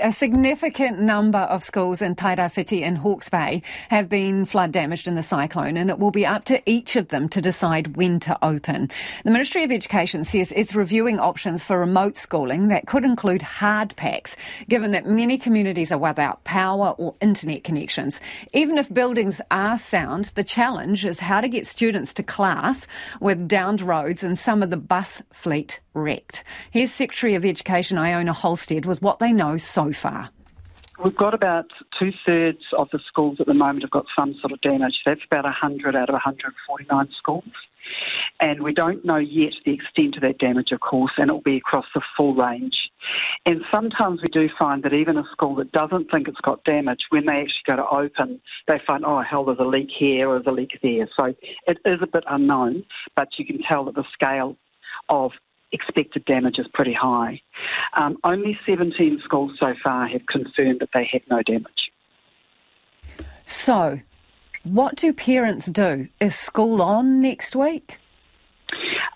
A significant number of schools in Tairāwhiti and Hawke's Bay have been flood damaged in the cyclone, and it will be up to each of them to decide when to open. The Ministry of Education says it's reviewing options for remote schooling that could include hard packs, given that many communities are without power or internet connections. Even if buildings are sound, the challenge is how to get students to class with downed roads and some of the bus fleet wrecked. Here's Secretary of Education Iona Holsted with what they know so far. We've got about two thirds of the schools at the moment have got some sort of damage. That's about 100 out of 149 schools. And we don't know yet the extent of that damage, of course, and it will be across the full range. And sometimes we do find that even a school that doesn't think it's got damage, when they actually go to open, they find, oh, hell, there's a leak here or there's a leak there. So it is a bit unknown, but you can tell that the scale of expected damage is pretty high. Um, only 17 schools so far have confirmed that they had no damage. So, what do parents do? Is school on next week?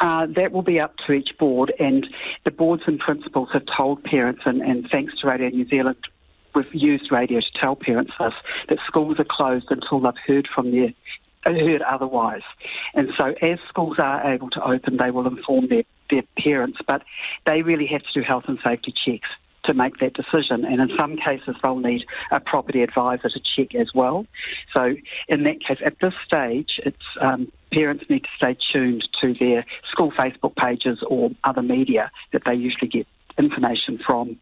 Uh, that will be up to each board, and the boards and principals have told parents, and, and thanks to Radio New Zealand, we've used radio to tell parents this, that schools are closed until they've heard from their heard otherwise. And so as schools are able to open, they will inform their, their parents, but they really have to do health and safety checks to make that decision. And in some cases, they'll need a property advisor to check as well. So in that case, at this stage, it's um, parents need to stay tuned to their school Facebook pages or other media that they usually get information from.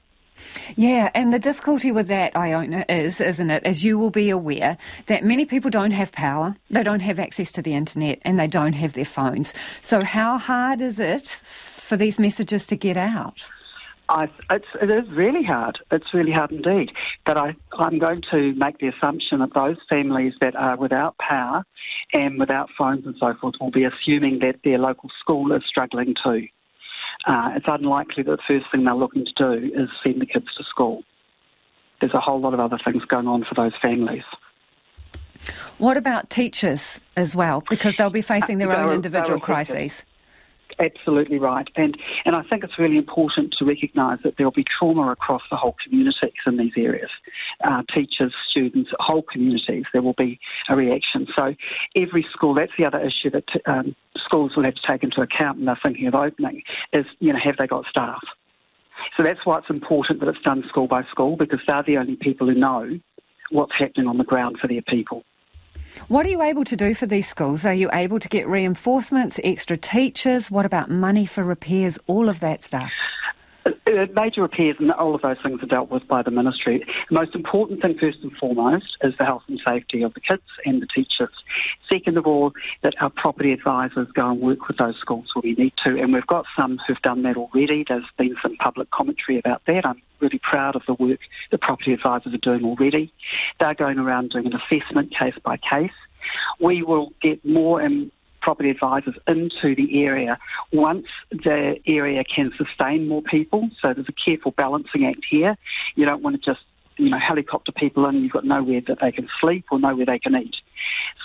Yeah, and the difficulty with that, Iona, is, isn't it, as you will be aware, that many people don't have power, they don't have access to the internet, and they don't have their phones. So, how hard is it for these messages to get out? I, it's, it is really hard. It's really hard indeed. But I, I'm going to make the assumption that those families that are without power and without phones and so forth will be assuming that their local school is struggling too uh, it's unlikely that the first thing they're looking to do is send the kids to school. There's a whole lot of other things going on for those families. What about teachers as well? Because they'll be facing their uh, own individual crises absolutely right. And, and I think it's really important to recognise that there will be trauma across the whole communities in these areas. Uh, teachers, students, whole communities, there will be a reaction. So every school, that's the other issue that um, schools will have to take into account when they're thinking of opening, is, you know, have they got staff? So that's why it's important that it's done school by school because they're the only people who know what's happening on the ground for their people. What are you able to do for these schools? Are you able to get reinforcements, extra teachers? What about money for repairs, all of that stuff? Major repairs and all of those things are dealt with by the ministry. The most important thing, first and foremost, is the health and safety of the kids and the teachers. Second of all, that our property advisors go and work with those schools where we need to, and we've got some who've done that already. There's been some public commentary about that. I'm really proud of the work the property advisors are doing already. They're going around doing an assessment case by case. We will get more and property advisors into the area once the area can sustain more people. So there's a careful balancing act here. You don't want to just you know, helicopter people in, and you've got nowhere that they can sleep or nowhere they can eat.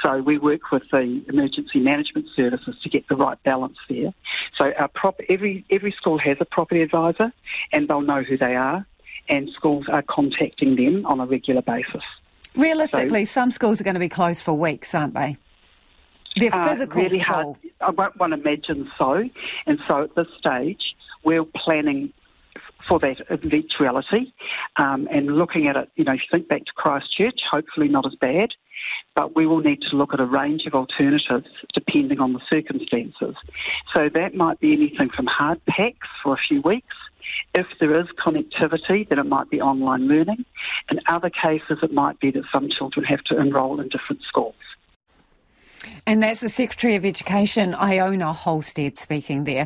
So we work with the emergency management services to get the right balance there. So our prop, every every school has a property advisor, and they'll know who they are, and schools are contacting them on a regular basis. Realistically, so, some schools are going to be closed for weeks, aren't they? Their uh, physical really school. Hard. I won't want to imagine so. And so at this stage, we're planning for that eventuality um, and looking at it, you know, if you think back to Christchurch, hopefully not as bad, but we will need to look at a range of alternatives depending on the circumstances. So that might be anything from hard packs for a few weeks. If there is connectivity, then it might be online learning. In other cases, it might be that some children have to enrol in different schools. And that's the Secretary of Education, Iona Holsted, speaking there.